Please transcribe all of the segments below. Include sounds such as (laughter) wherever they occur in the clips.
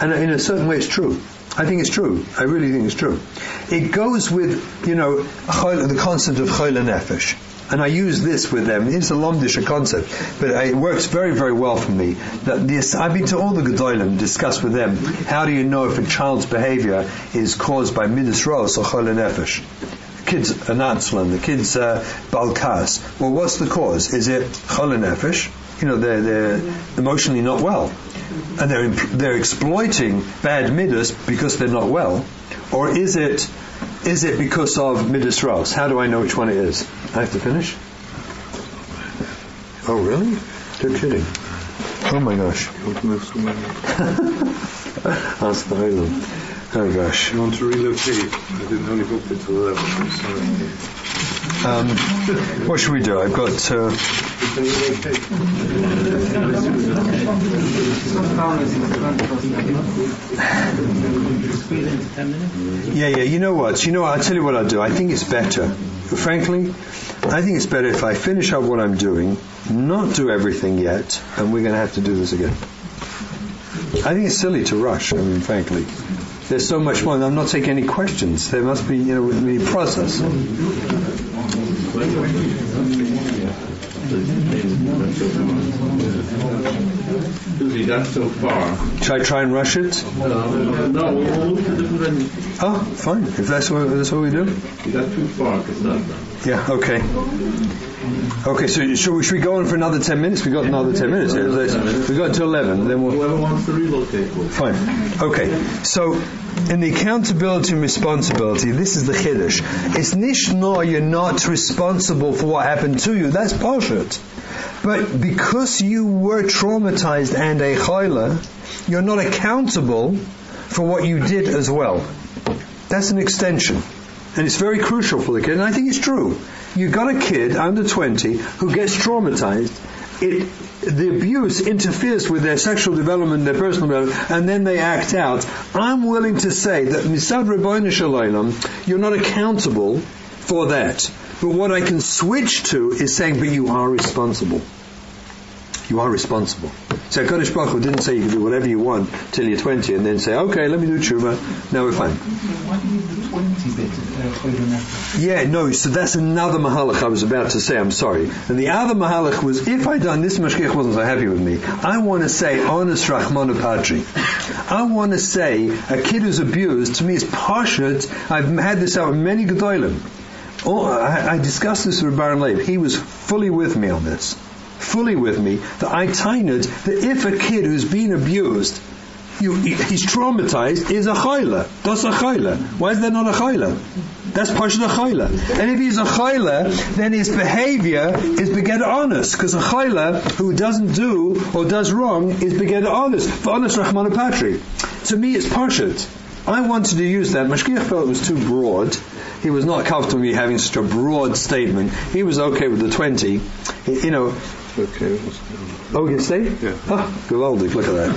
And uh, in a certain way it's true. I think it's true. I really think it's true. It goes with, you know, the concept of chayla nefesh. And I use this with them. It's a Lomdish concept, but uh, it works very, very well for me. That this, I've been to all the Gedolim, discuss with them, how do you know if a child's behavior is caused by Midas Ros or Chol Nefesh? Kids are the kids are Balkas. Well, what's the cause? Is it Chol Nefesh? You know, they're, they're emotionally not well. And they're, they're exploiting bad Midas because they're not well. Or is it is it because of Midas Ros? How do I know which one it is? I have to finish? Oh, really? You're kidding. Oh my gosh. (laughs) Ask the island. Oh gosh. You want to relocate? I didn't only book it to 11. I'm sorry. Um, what should we do? I've got. Uh, yeah, yeah. You know what? You know what? I'll tell you what I'll do. I think it's better. Frankly, I think it's better if I finish up what I'm doing, not do everything yet, and we're going to have to do this again. I think it's silly to rush. I mean, frankly, there's so much more. I'm not taking any questions. There must be, you know, the process. You got so far. Should I try and rush it? Uh, no, we'll different. Oh, fine. If that's what that's what we do. Got too far. Yeah. Okay. Okay. So should we, should we go on for another ten minutes? We've got another ten minutes. Here. Let's- We got until eleven. Then we'll. Whoever wants to relocate. Fine. Okay. So, in the accountability and responsibility, this is the chiddush. It's nish no, you're not responsible for what happened to you. That's bullshit. But because you were traumatized and a chayla, you're not accountable for what you did as well. That's an extension. And it's very crucial for the kid. And I think it's true. You've got a kid under 20 who gets traumatized. It, the abuse interferes with their sexual development, their personal development, and then they act out. I'm willing to say that Misad Rabbeinu you're not accountable for that. But what I can switch to is saying, but you are responsible. You are responsible. So Kodesh Baruch Hu didn't say you can do whatever you want till you're 20 and then say, okay, let me do tshuva. Now we're fine. Why do you leave 20 bit of uh? Yeah, no, so that's another mahalach I was about to say, I'm sorry. And the other mahalach was, if I done this, Mashgiach wasn't so happy with me. I want to say, honest Rahman Patri. I want to say, a kid who's abused, to me is pashut. I've had this out with many gedolim. Oh, I, I discussed this with Baron Leib. He was fully with me on this. Fully with me. That I tainud that if a kid who's been abused, you, he's traumatized, is a chayla. That's a chayla. Why is that not a chayla? That's Pasha a chayla. And if he's a chayla, then his behavior is beged honest. Because a chayla who doesn't do or does wrong is beged honest. For honest Rahman Patri. To me, it's Pashat. I wanted to use that. Mashgiach felt it was too broad. He was not comfortable with having such a broad statement. He was okay with the 20. You know, Okay. Oh, can stay? Yeah. Ah, gewaldig. Look at that.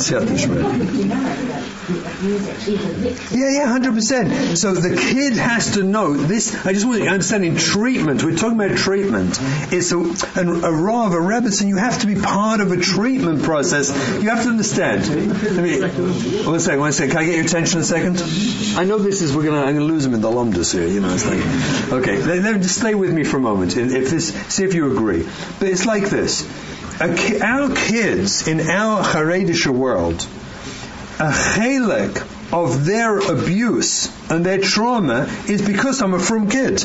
Yeah, yeah, hundred percent. So the kid has to know this. I just want you to understand in treatment. We're talking about treatment. It's a, a, a Rav, a Rebbetzin. You have to be part of a treatment process. You have to understand. Let me. One second. One second. Can I get your attention a second? I know this is. We're gonna. I'm gonna lose him in the lomdus here. You know. It's like. Okay. Let, let- just stay with me for a moment. If this. See if you agree. But it's like this. Our kids in our Haredisha world a chalik of their abuse and their trauma is because I'm a frum kid.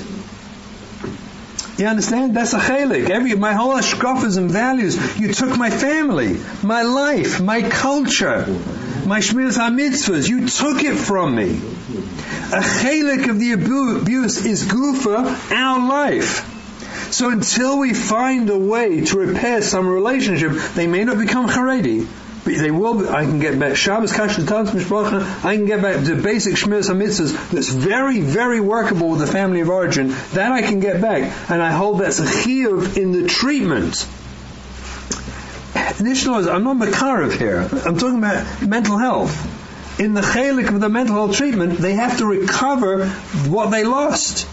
You understand? That's a chalik. Every my whole ashkafas and values. You took my family, my life, my culture, my shmiras hamitzvahs. You took it from me. A chalik of the abu- abuse is gufa, our life. So until we find a way to repair some relationship, they may not become Haredi, but they will. Be, I can get back Shabbos Kash Tanz Mishpacha. I can get back to basic Shmiras Hamitzvahs that's very, very workable with the family of origin. That I can get back, and I hold that's a chiyuv in the treatment. Is, I'm not Makarav here. I'm talking about mental health. In the chalik of the mental health treatment, they have to recover what they lost.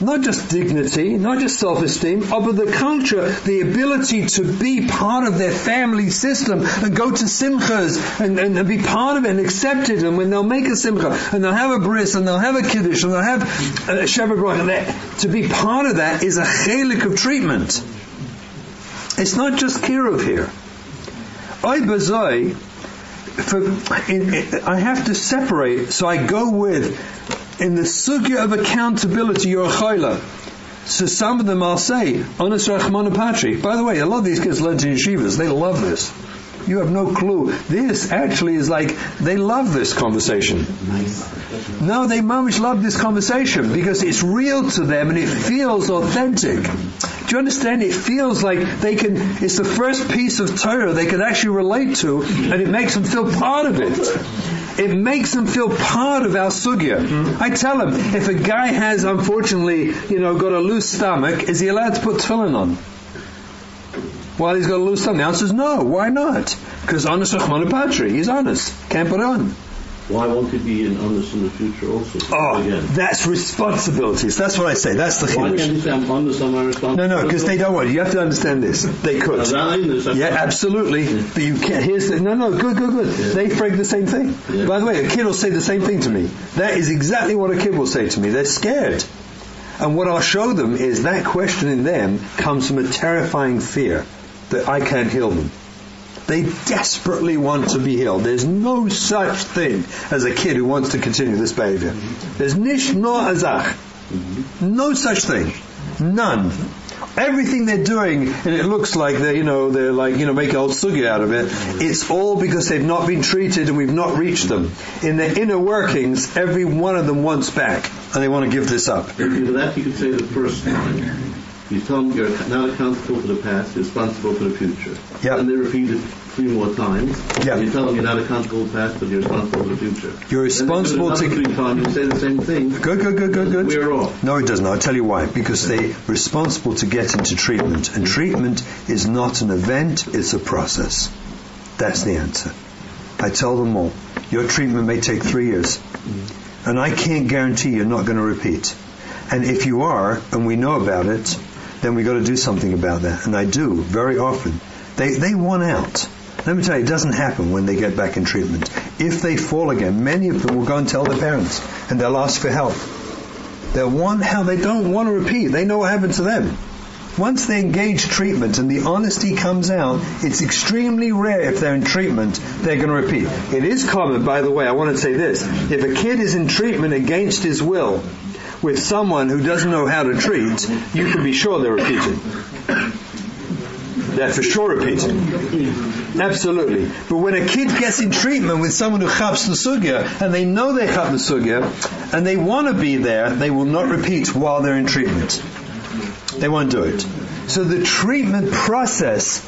Not just dignity, not just self-esteem, but the culture, the ability to be part of their family system and go to simchas and, and, and be part of it and accept it. And when they'll make a simcha and they'll have a bris and they'll have a kiddush and they'll have a Shabbat bracha, to be part of that is a chelik of treatment. It's not just kiruv here. I bazoi, I have to separate, so I go with in the sugya of accountability, you're a chayla. So some of them I'll say, Onis Rachmana Patri. By the way, a lot of these kids learn in yeshivas. They love this. You have no clue. This actually is like, they love this conversation. No, they mamish love this conversation because it's real to them and it feels authentic. Do you understand? It feels like they can, it's the first piece of Torah they can actually relate to and it makes them feel part of it. It makes them feel part of our sugya. Mm-hmm. I tell them, if a guy has unfortunately, you know, got a loose stomach, is he allowed to put tefillin on? While he's got a loose stomach? The answer is no. Why not? Because honest Patri, he's honest. Can't put on. Why won't it be in honest in the future also? Oh, Again. that's responsibilities. That's what I say. That's the Why can't say I'm honest, I'm responsible? No, no, because they don't want. it. You have to understand this. They could. Yeah, absolutely. But you can't. Here's the no, no. Good, good, good. They break the same thing. Yeah. By the way, a kid will say the same thing to me. That is exactly what a kid will say to me. They're scared. And what I'll show them is that question in them comes from a terrifying fear that I can't heal them. They desperately want to be healed. There's no such thing as a kid who wants to continue this behavior. There's nish no azach. No such thing. None. Everything they're doing, and it looks like they're, you know, they're like, you know, make old sugi out of it. It's all because they've not been treated and we've not reached them. In their inner workings, every one of them wants back, and they want to give this up. For that you could say the first. You tell them you're not accountable for the past, you're responsible for the future. Yeah. And they repeat it three more times. Yeah. You tell them you're not accountable for the past, but you're responsible for the future. You're responsible to- three times you say the same thing. Good, good, good, good, good. We're off. No, it doesn't. I'll tell you why. Because they're responsible to get into treatment. And treatment is not an event, it's a process. That's the answer. I tell them all, your treatment may take three years. Mm-hmm. And I can't guarantee you're not going to repeat. And if you are, and we know about it, then we got to do something about that. And I do, very often. They, they want out. Let me tell you, it doesn't happen when they get back in treatment. If they fall again, many of them will go and tell their parents, and they'll ask for help. They'll want how they don't want to repeat. They know what happened to them. Once they engage treatment and the honesty comes out, it's extremely rare if they're in treatment, they're going to repeat. It is common, by the way, I want to say this. If a kid is in treatment against his will with someone who doesn't know how to treat, you can be sure they're repeating. They're for sure repeating. Absolutely. But when a kid gets in treatment with someone who chaps the sugya, and they know they chap the sugya, and they want to be there, they will not repeat while they're in treatment. They won't do it. So the treatment process,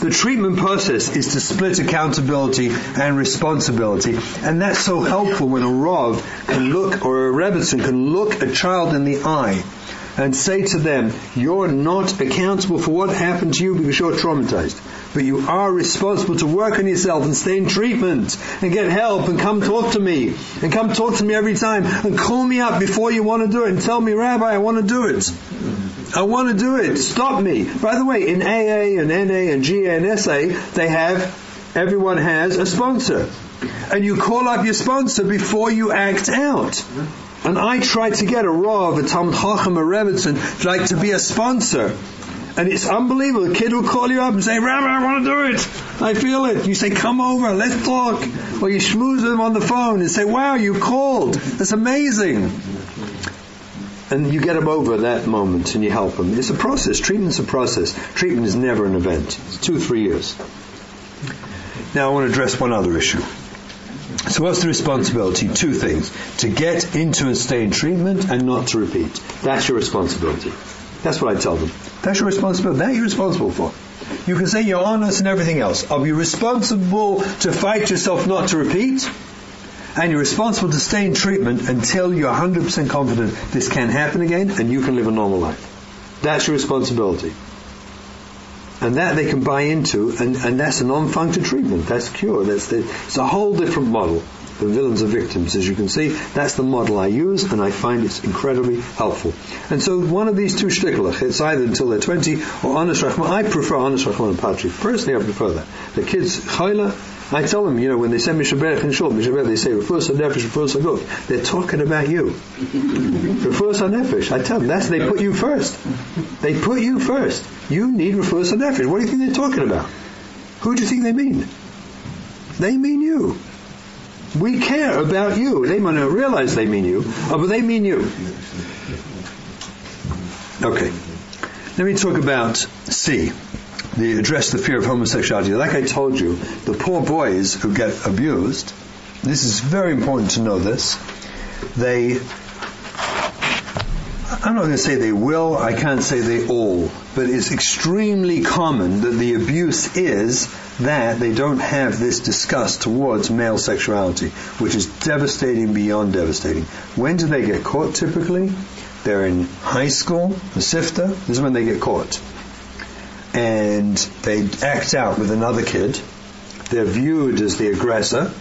the treatment process is to split accountability and responsibility. And that's so helpful when a Rav can look, or a Rebbitzin can look a child in the eye and say to them, you're not accountable for what happened to you because you're traumatized. But you are responsible to work on yourself and stay in treatment and get help and come talk to me and come talk to me every time and call me up before you want to do it and tell me, Rabbi, I want to do it. I want to do it. Stop me. By the way, in AA and NA and GA and SA, they have, everyone has a sponsor. And you call up your sponsor before you act out. And I tried to get a Rav, a Talmud Chacham, a Rebbitzin, like to be a sponsor. And it's unbelievable. A kid will call you up and say, Rabbi, I want to do it. I feel it. You say, come over, let's talk. Or you schmooze them on the phone and say, wow, you called. That's amazing. And you get them over that moment and you help them. It's a process. Treatment's a process. Treatment is never an event. It's two, three years. Now I want to address one other issue. So what's the responsibility? Two things. To get into and stay in treatment and not to repeat. That's your responsibility. That's what I tell them. That's your responsibility. That you're responsible for. You can say you're honest and everything else. Are you responsible to fight yourself not to repeat? And you're responsible to stay in treatment until you're 100% confident this can happen again and you can live a normal life. That's your responsibility. And that they can buy into, and, and that's a non-functional treatment. That's cure. That's the, it's a whole different model. The villains are victims. As you can see, that's the model I use, and I find it's incredibly helpful. And so one of these two shtickelach, it's either until they're 20 or honest rachman. I prefer honest rachman and patri. Personally, I prefer that. The kids, chayla, I tell them, you know, when they say Mishaberach and Shul, Mishaberach, they say, Rafus HaNefesh, Rafus HaGuf. They're talking about you. (laughs) Rafus HaNefesh. I tell them, that's, they put you first. They put you first. You need Rafus HaNefesh. What do you think they're talking about? Who do you think they mean? They mean you. We care about you. They might not realize they mean you, oh, but they mean you. Okay. Let me talk about C the address the fear of homosexuality. Like I told you, the poor boys who get abused, this is very important to know this. They, I'm not going to say they will, I can't say they all, but it's extremely common that the abuse is that they don't have this disgust towards male sexuality, which is devastating beyond devastating. When do they get caught typically? They're in high school, the sifter, this is when they get caught and they act out with another kid. They're viewed as the aggressor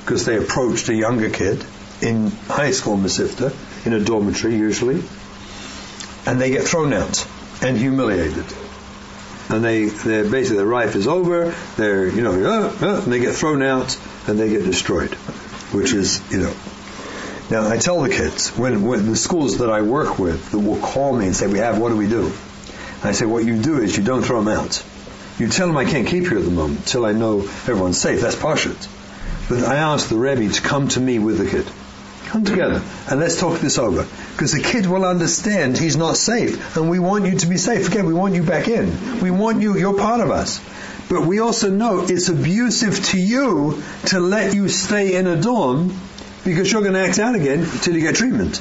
because they approached a younger kid in high school Mesivta, in a dormitory usually, and they get thrown out and humiliated. And they, they're basically their life is over. They're, you know, uh, uh, and they get thrown out and they get destroyed, which is, you know. Now I tell the kids when, when the schools that I work with that will call me and say, "We have, what do we do?" I say, what you do is you don't throw them out. You tell them I can't keep you at the moment till I know everyone's safe. That's Pashut. But I ask the Rebbe to come to me with the kid. Come together and let's talk this over. Because the kid will understand he's not safe and we want you to be safe. Again, we want you back in. We want you, you're part of us. But we also know it's abusive to you to let you stay in a dorm because you're going to act out again until you get treatment.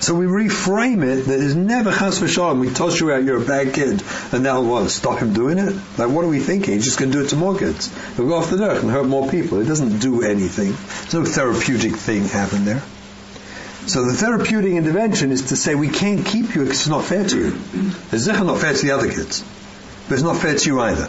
So we reframe it that it's never chas v'shalom. We toss you out, you're a bad kid, and now what? Stop him doing it? Like, what are we thinking? He's just going to do it to more kids. He'll go off the dirt and hurt more people. It doesn't do anything. There's no therapeutic thing happen there. So the therapeutic intervention is to say we can't keep you because it's not fair to you. It's not fair to the other kids, but it's not fair to you either.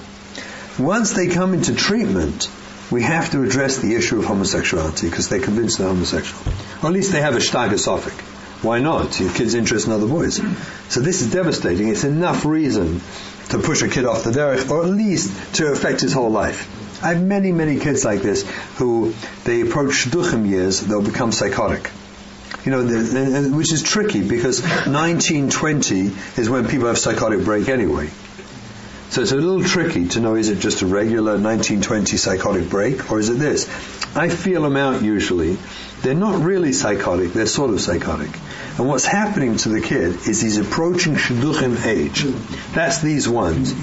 Once they come into treatment, we have to address the issue of homosexuality because they're convinced they're homosexual. Or at least they have a stagosophic. Why not? Your kid's interest in other boys. So this is devastating. It's enough reason to push a kid off the derech, or at least to affect his whole life. I have many, many kids like this who they approach shduchim years, they'll become psychotic. You know, which is tricky because 1920 is when people have psychotic break anyway. So it's a little tricky to know is it just a regular 1920 psychotic break or is it this? I feel them out usually they're not really psychotic, they're sort of psychotic. And what's happening to the kid is he's approaching shidduchim age. That's these ones.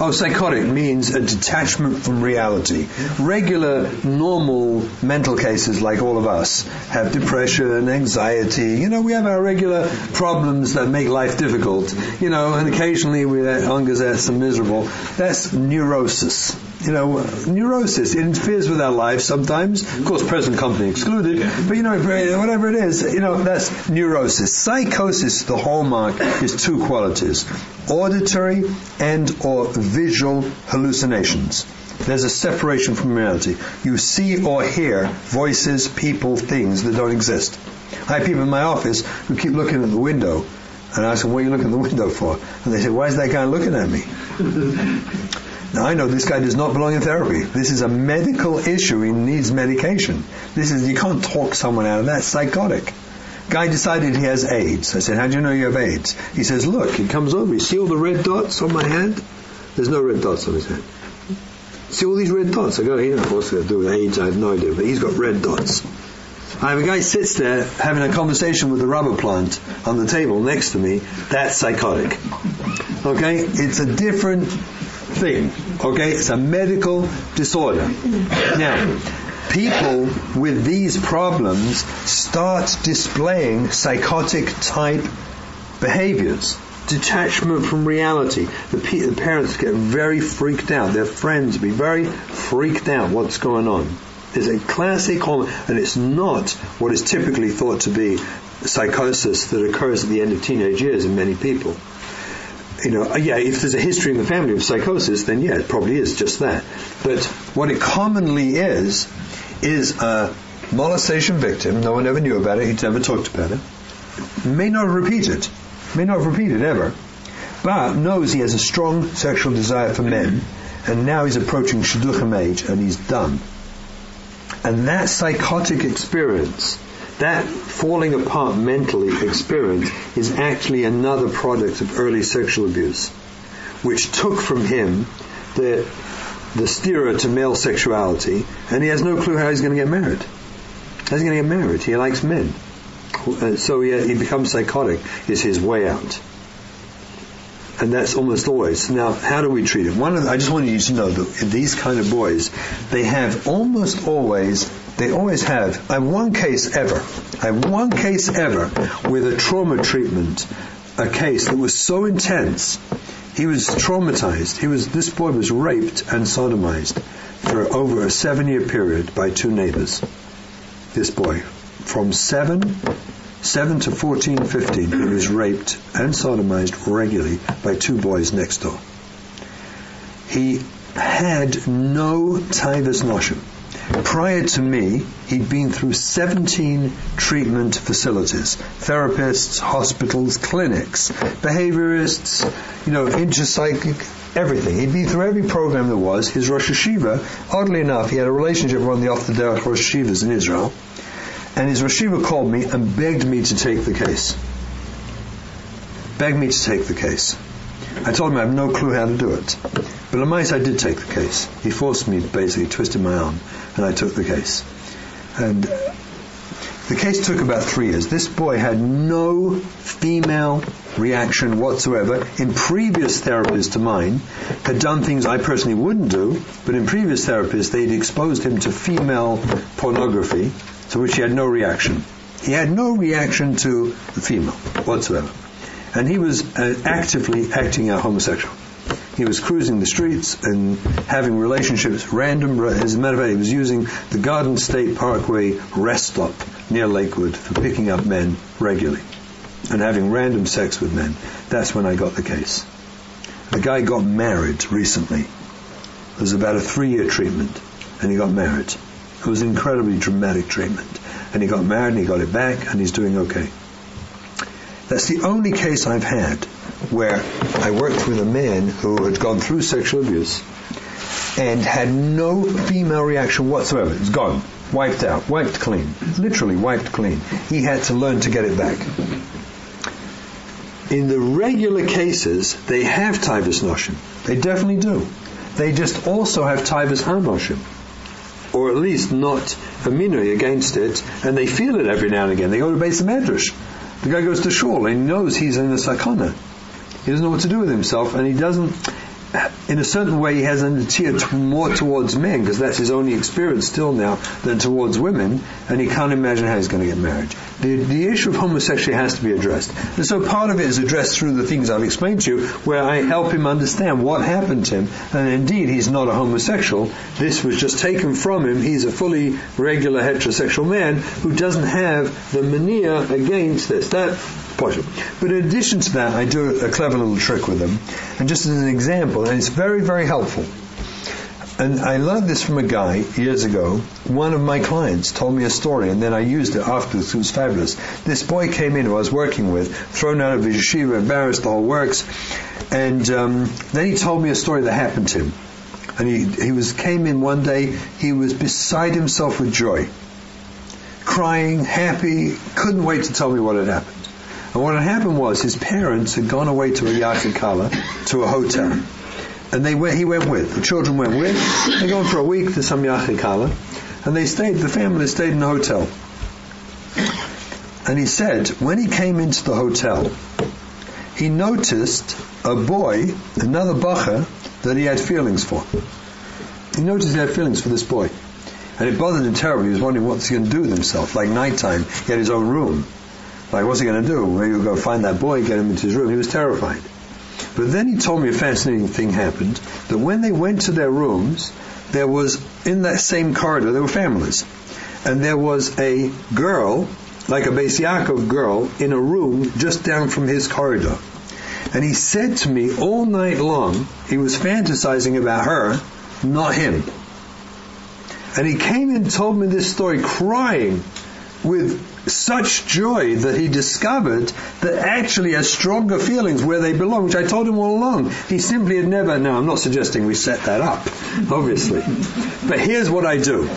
Oh, psychotic means a detachment from reality. Regular, normal mental cases like all of us have depression, anxiety. You know, we have our regular problems that make life difficult. You know, and occasionally we have angazets and miserable. That's neurosis you know, neurosis. It interferes with our life sometimes. Course, present company excluded. But you know, whatever it is, you know, that's neurosis. Psychosis, the hallmark, is two qualities: auditory and or visual hallucinations. There's a separation from reality. You see or hear voices, people, things that don't exist. I have people in my office who keep looking at the window and I ask them, what are you looking at the window for? And they say, why is that guy looking at me? (laughs) Now I know this guy does not belong in therapy. This is a medical issue. He needs medication. This is, you can't talk someone out of that. Psychotic. Guy decided he has AIDS. I said, how do you know you have AIDS? He says, look, he comes over. You see all the red dots on my hand? There's no red dots on his hand. See all these red dots? I go, he knows what's going to do with AIDS. I have no idea, but he's got red dots. I have a guy sits there having a conversation with the rubber plant on the table next to me. That's psychotic. Okay? It's a different thing. Okay? It's a medical disorder. Now, people with these problems start displaying psychotic type behaviors. Detachment from reality. The, the parents get very freaked out. Their friends be very freaked out what's going on. It's a classic and it's not what is typically thought to be psychosis that occurs at the end of teenage years in many people you know, uh, yeah, if there's a history in the family of psychosis, then yeah, it probably is just that. But what it commonly is, is a molestation victim. No one ever knew about it. He'd never talked about it. May not repeat it. May not repeat it ever. But knows he has a strong sexual desire for men, and now he's approaching shidduchim age, and he's done. And that psychotic experience, that falling apart mentally experience, is actually another product of early sexual abuse, which took from him the the steerer to male sexuality, and he has no clue how he's going to get married. How's he going to get married? He likes men. Uh, so he, he becomes psychotic, is his way out. And that's almost always. Now, how do we treat it? One of the, I just want you to know that these kind of boys, they have almost always, they always have, I have one case ever, I have one case ever with a trauma treatment, a case that was so intense, he was traumatized. He was, this boy was raped and sodomized for over a seven year period by two neighbors. This boy, from seven 7 to 14, 15, he was raped and sodomized regularly by two boys next door. He had no tivus noshim. Prior to me, he'd been through 17 treatment facilities, therapists, hospitals, clinics, behaviorists, you know, intrapsychic, everything. He'd been through every program there was. His Rosh Yeshiva, oddly enough, he had a relationship with one of the off the Derech Rosh Yeshivas in Israel. And his Rosh Yeshiva called me and begged me to take the case. Begged me to take the case. I told him I have no clue how to do it. But Lamais, I did take the case. He forced me, basically, twisted my arm, and I took the case. And the case took about three years. This boy had no female reaction whatsoever. In previous therapies to mine, had done things I personally wouldn't do, but in previous therapies, they'd exposed him to female pornography, to which he had no reaction. He had no reaction to the female whatsoever. And he was uh, actively acting out homosexual. He was cruising the streets and having relationships, random, as a matter of fact, he was using the Garden State Parkway rest stop near Lakewood for picking up men regularly and having random sex with men. That's when I got the case. The guy got married recently. It was about a three year treatment and he got married. It was incredibly dramatic treatment. And he got married and he got it back and he's doing okay. That's the only case I've had where I worked with a man who had gone through sexual abuse and had no female reaction whatsoever. It's gone. Wiped out. Wiped clean. Literally wiped clean. He had to learn to get it back. In the regular cases, they have tivus noshim. They definitely do. They just also have tivus hanoshim or at least not a against it, and they feel it every now and again. They go to beis hamedrash. The guy goes to shul and he knows he's in a sakana. He doesn't know what to do with himself, and he doesn't. In a certain way, he has a natia more towards men because that's his only experience still now than towards women, and he can't imagine how he's going to get married. The, the issue of homosexuality has to be addressed, and so part of it is addressed through the things I've explained to you, where I help him understand what happened to him, and indeed he's not a homosexual. This was just taken from him. He's a fully regular heterosexual man who doesn't have the mania against this. That But in addition to that, I do a clever little trick with them. And just as an example, and it's very, very helpful. And I learned this from a guy years ago. One of my clients told me a story, and then I used it afterwards. It was fabulous. This boy came in who I was working with, thrown out of his yeshiva, embarrassed, the whole works. And um, then he told me a story that happened to him. And he, he was came in one day, he was beside himself with joy. Crying, happy, couldn't wait to tell me what had happened. And what had happened was his parents had gone away to a yachikala, to a hotel. And they went, he went with. The children went with. They gone for a week to some yachikala. And they stayed, the family stayed in the hotel. And he said, when he came into the hotel, he noticed a boy, another bacher, that he had feelings for. He noticed he had feelings for this boy. And it bothered him terribly. He was wondering what's he going to do with himself. Like nighttime, he had his own room. Like, what's he going to do? Maybe he'll go find that boy, get him into his room. He was terrified. But then he told me a fascinating thing happened, that when they went to their rooms, there was, in that same corridor, there were families. And there was a girl, like a Beis Yaakov girl, in a room just down from his corridor. And he said to me all night long, he was fantasizing about her, not him. And he came and told me this story crying with such joy that he discovered that actually has stronger feelings where they belong, which I told him all along. He simply had never, now I'm not suggesting we set that up, obviously. But here's what I do.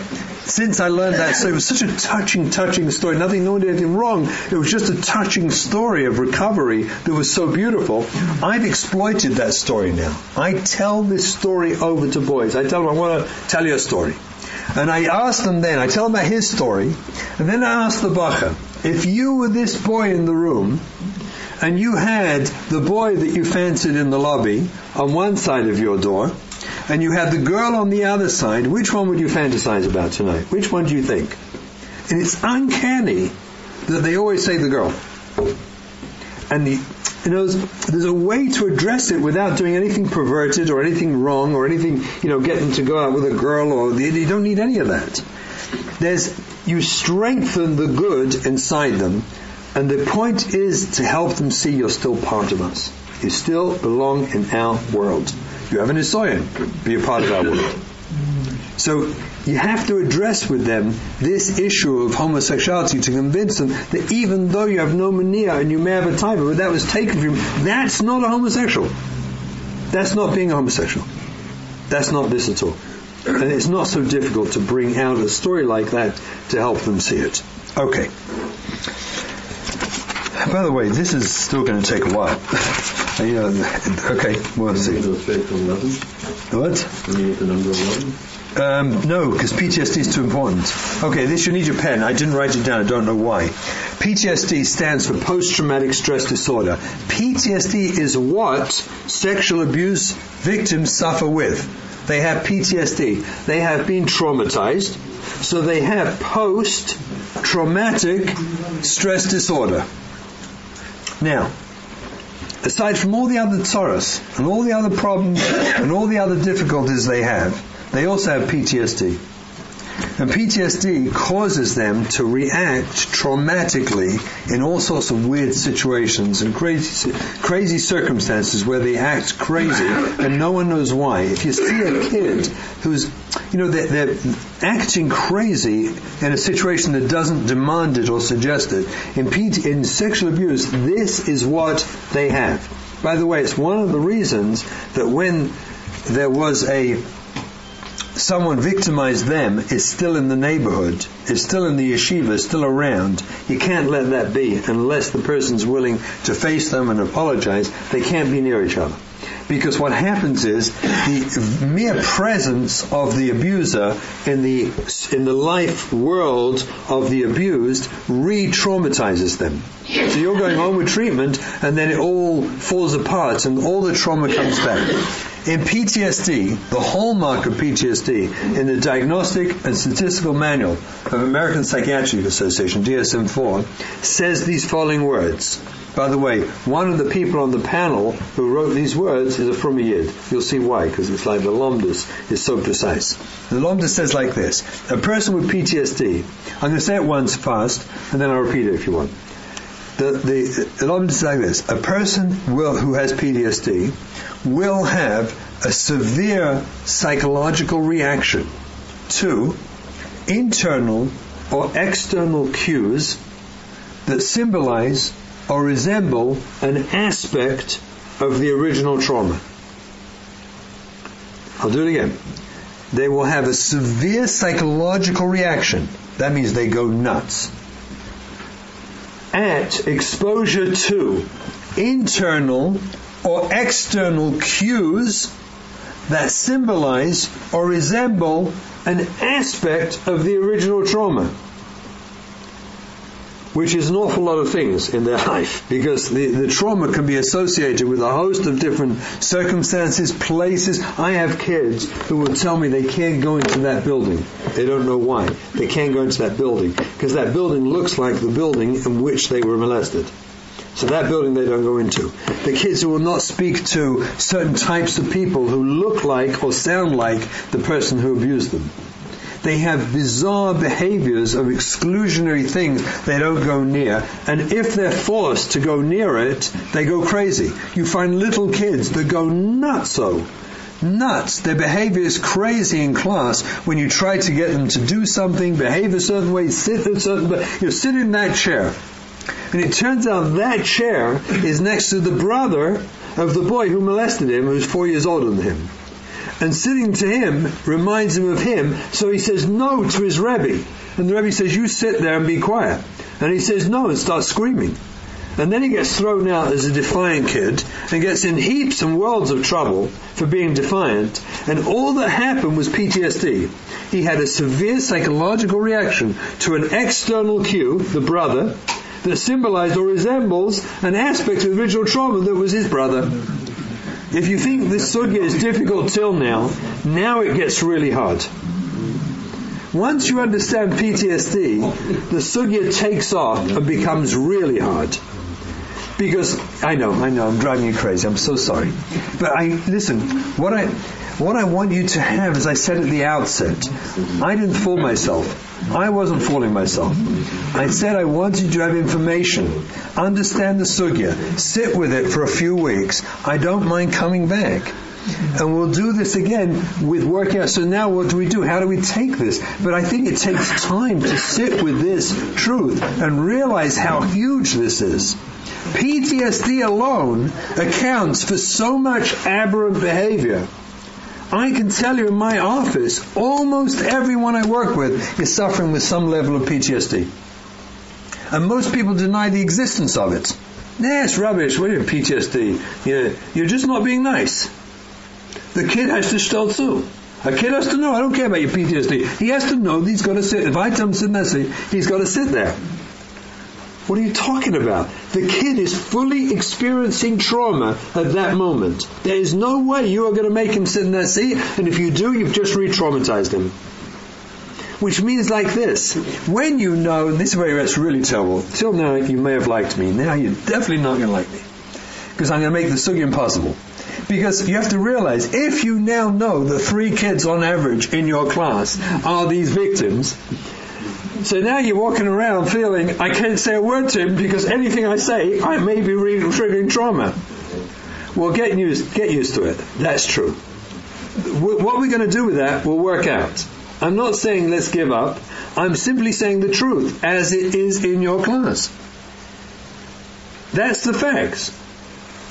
Since I learned that, so it was such a touching, touching story. Nothing, no one did anything wrong. It was just a touching story of recovery that was so beautiful. I've exploited that story now. I tell this story over to boys. I tell them, I want to tell you a story. And I asked them then, I tell them about his story, and then I asked the bacha, if you were this boy in the room, and you had the boy that you fancied in the lobby on one side of your door, and you had the girl on the other side, which one would you fantasize about tonight? Which one do you think? And it's uncanny that they always say the girl. And the, you know, there's, a way to address it without doing anything perverted or anything wrong or anything, you know, getting to go out with a girl or you don't need any of that. There's, you strengthen the good inside them and the point is to help them see you're still part of us. You still belong in our world. You have an Isoyan, be a part of our world. So you have to address with them this issue of homosexuality to convince them that even though you have no mania and you may have a type, but that was taken from you, that's not a homosexual. That's not being a homosexual. That's not this at all. And it's not so difficult to bring out a story like that to help them see it. Okay. By the way, this is still going to take a while. (laughs) you know, okay, we'll see. Go straight to 11. What? I mean, the number 11. Um, no, because PTSD is too important. Okay, this you need your pen. I didn't write it down. I don't know why. PTSD stands for post-traumatic stress disorder. PTSD is what sexual abuse victims suffer with. They have PTSD. They have been traumatized, so they have post-traumatic stress disorder. Now, aside from all the other tsaras and all the other problems and all the other difficulties they have, they also have PTSD. And PTSD causes them to react traumatically in all sorts of weird situations and crazy, crazy circumstances where they act crazy and no one knows why. If you see a kid who's, you know, they're, they're acting crazy in a situation that doesn't demand it or suggest it, in, in sexual abuse, this is what they have. By the way, it's one of the reasons that when there was a someone victimized them is still in the neighborhood, is still in the yeshiva, is still around, you can't let that be unless the person's willing to face them and apologize. They can't be near each other. Because what happens is the mere presence of the abuser in the in the life world of the abused re-traumatizes them. So you're going on with treatment, and then it all falls apart, and all the trauma comes back. In PTSD, the hallmark of PTSD in the Diagnostic and Statistical Manual of American Psychiatric Association, DSM-4, says these following words. By the way, one of the people on the panel who wrote these words is a Fruma Yid. You'll see why, because it's like the Lomdus is so precise. The Lomdus says like this, a person with PTSD, I'm going to say it once fast, and then I'll repeat it if you want. The, the, the Lomdus is like this, a person will, who has PTSD will have a severe psychological reaction to internal or external cues that symbolize or resemble an aspect of the original trauma. I'll do it again. They will have a severe psychological reaction. That means they go nuts. At exposure to internal or external cues that symbolize or resemble an aspect of the original trauma which is an awful lot of things in their (laughs) life because the, the trauma can be associated with a host of different circumstances, places. I have kids who will tell me they can't go into that building. They don't know why. They can't go into that building because that building looks like the building in which they were molested. So that building they don't go into. The kids who will not speak to certain types of people who look like or sound like the person who abused them. They have bizarre behaviors of exclusionary things they don't go near. And if they're forced to go near it, they go crazy. You find little kids that go nuts so nuts. Their behavior is crazy in class when you try to get them to do something, behave a certain way, sit a certain way. You sit in that chair. And it turns out that chair is next to the brother of the boy who molested him, who's four years older than him. And sitting to him reminds him of him, so he says no to his Rebbe. And the Rebbe says, you sit there and be quiet. And he says no and starts screaming. And then he gets thrown out as a defiant kid and gets in heaps and worlds of trouble for being defiant. And all that happened was PTSD. He had a severe psychological reaction to an external cue, the brother, that symbolized or resembles an aspect of original trauma that was his brother. If you think this sugya is difficult till now, now it gets really hard. Once you understand PTSD, the sugya takes off and becomes really hard. Because I know, I know, I'm driving you crazy. I'm so sorry. But I listen. What I what I want you to have, as I said at the outset, I didn't fool myself. I wasn't fooling myself. I said I wanted you to have information, understand the sugya, sit with it for a few weeks. I don't mind coming back. And we'll do this again with working out. So now what do we do? How do we take this? But I think it takes time to sit with this truth and realize how huge this is. PTSD alone accounts for so much aberrant behavior. I can tell you in my office, almost everyone I work with is suffering with some level of PTSD. And most people deny the existence of it. Nah, it's rubbish. What are you PTSD? You're, just not being nice. The kid has to still too. A kid has to know, I don't care about your PTSD. He has to know that he's got to sit. If I tell him to sit seat, he's got to sit there. What are you talking about? The kid is fully experiencing trauma at that moment. There is no way you are going to make him sit in that seat, and if you do, you've just re-traumatized him. Which means like this, when you know, and this is where it's really terrible, till now you may have liked me, now you're definitely not going to like me. Because I'm going to make the sugi impossible. Because you have to realize, if you now know the three kids on average in your class are these victims, so now you're walking around feeling I can't say a word to him because anything I say, I may be re- triggering trauma. Well, get used, get used to it. That's true. What we're going to do with that will work out. I'm not saying let's give up. I'm simply saying the truth as it is in your class. That's the facts.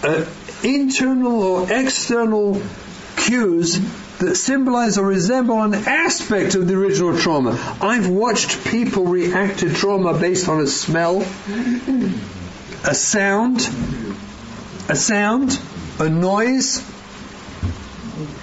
Uh, internal or external cues that symbolize or resemble an aspect of the original trauma. I've watched people react to trauma based on a smell, a sound, a sound, a noise,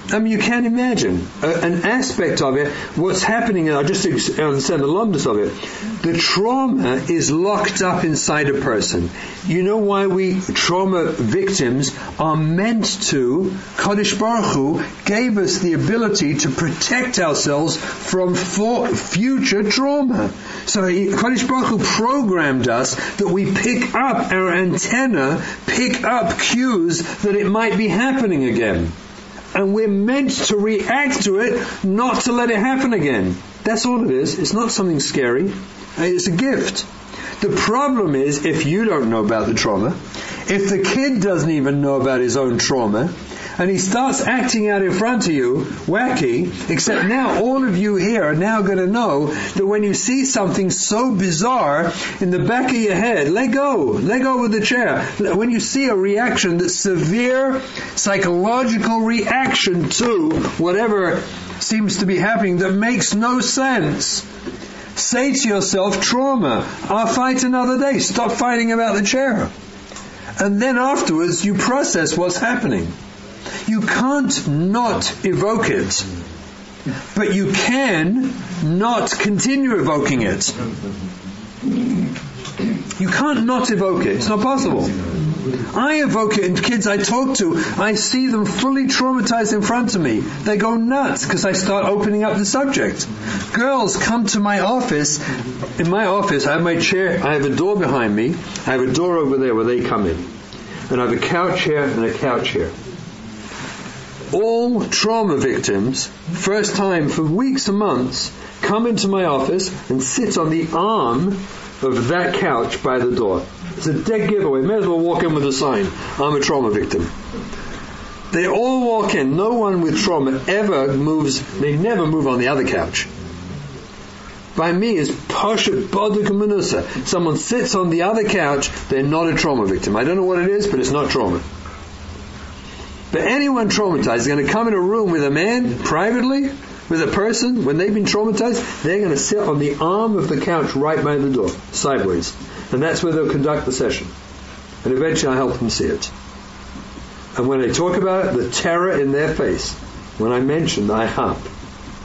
I mean, you can't imagine an aspect of it. What's happening, I just understand the lomdus of it. The trauma is locked up inside a person. You know why we trauma victims are meant to? Kadosh Baruch Hu gave us the ability to protect ourselves from future trauma. So Kadosh Baruch Hu programmed us that we pick up our antenna, pick up cues that it might be happening again and we're meant to react to it, not to let it happen again. That's all it is. It's not something scary. It's a gift. The problem is if you don't know about the trauma, if the kid doesn't even know about his own trauma, and he starts acting out in front of you, wacky, except now all of you here are now going to know that when you see something so bizarre in the back of your head, let go, let go of the chair. When you see a reaction, that severe psychological reaction to whatever seems to be happening that makes no sense. Say to yourself, trauma, I'll fight another day. Stop fighting about the chair. And then afterwards, you process what's happening. You can't not evoke it, but you can not continue evoking it. You can't not evoke it. It's not possible. I evoke it in kids I talk to. I see them fully traumatized in front of me. They go nuts because I start opening up the subject. Girls come to my office. In my office, I have my chair. I have a door behind me. I have a door over there where they come in. And I have a couch here and a couch here. All trauma victims, first time for weeks and months, come into my office and sit on the arm of that couch by the door. It's a dead giveaway. May as well walk in with a sign. I'm a trauma victim. They all walk in. No one with trauma ever moves. They never move on the other couch. By me is Pasha Baduk Someone sits on the other couch, they're not a trauma victim. I don't know what it is, but it's not trauma. But anyone traumatized is going to come in a room with a man privately, with a person, when they've been traumatized, they're going to sit on the arm of the couch right by the door, sideways. And that's where they'll conduct the session. And eventually I help them see it. And when I talk about it, the terror in their face, when I mention I help,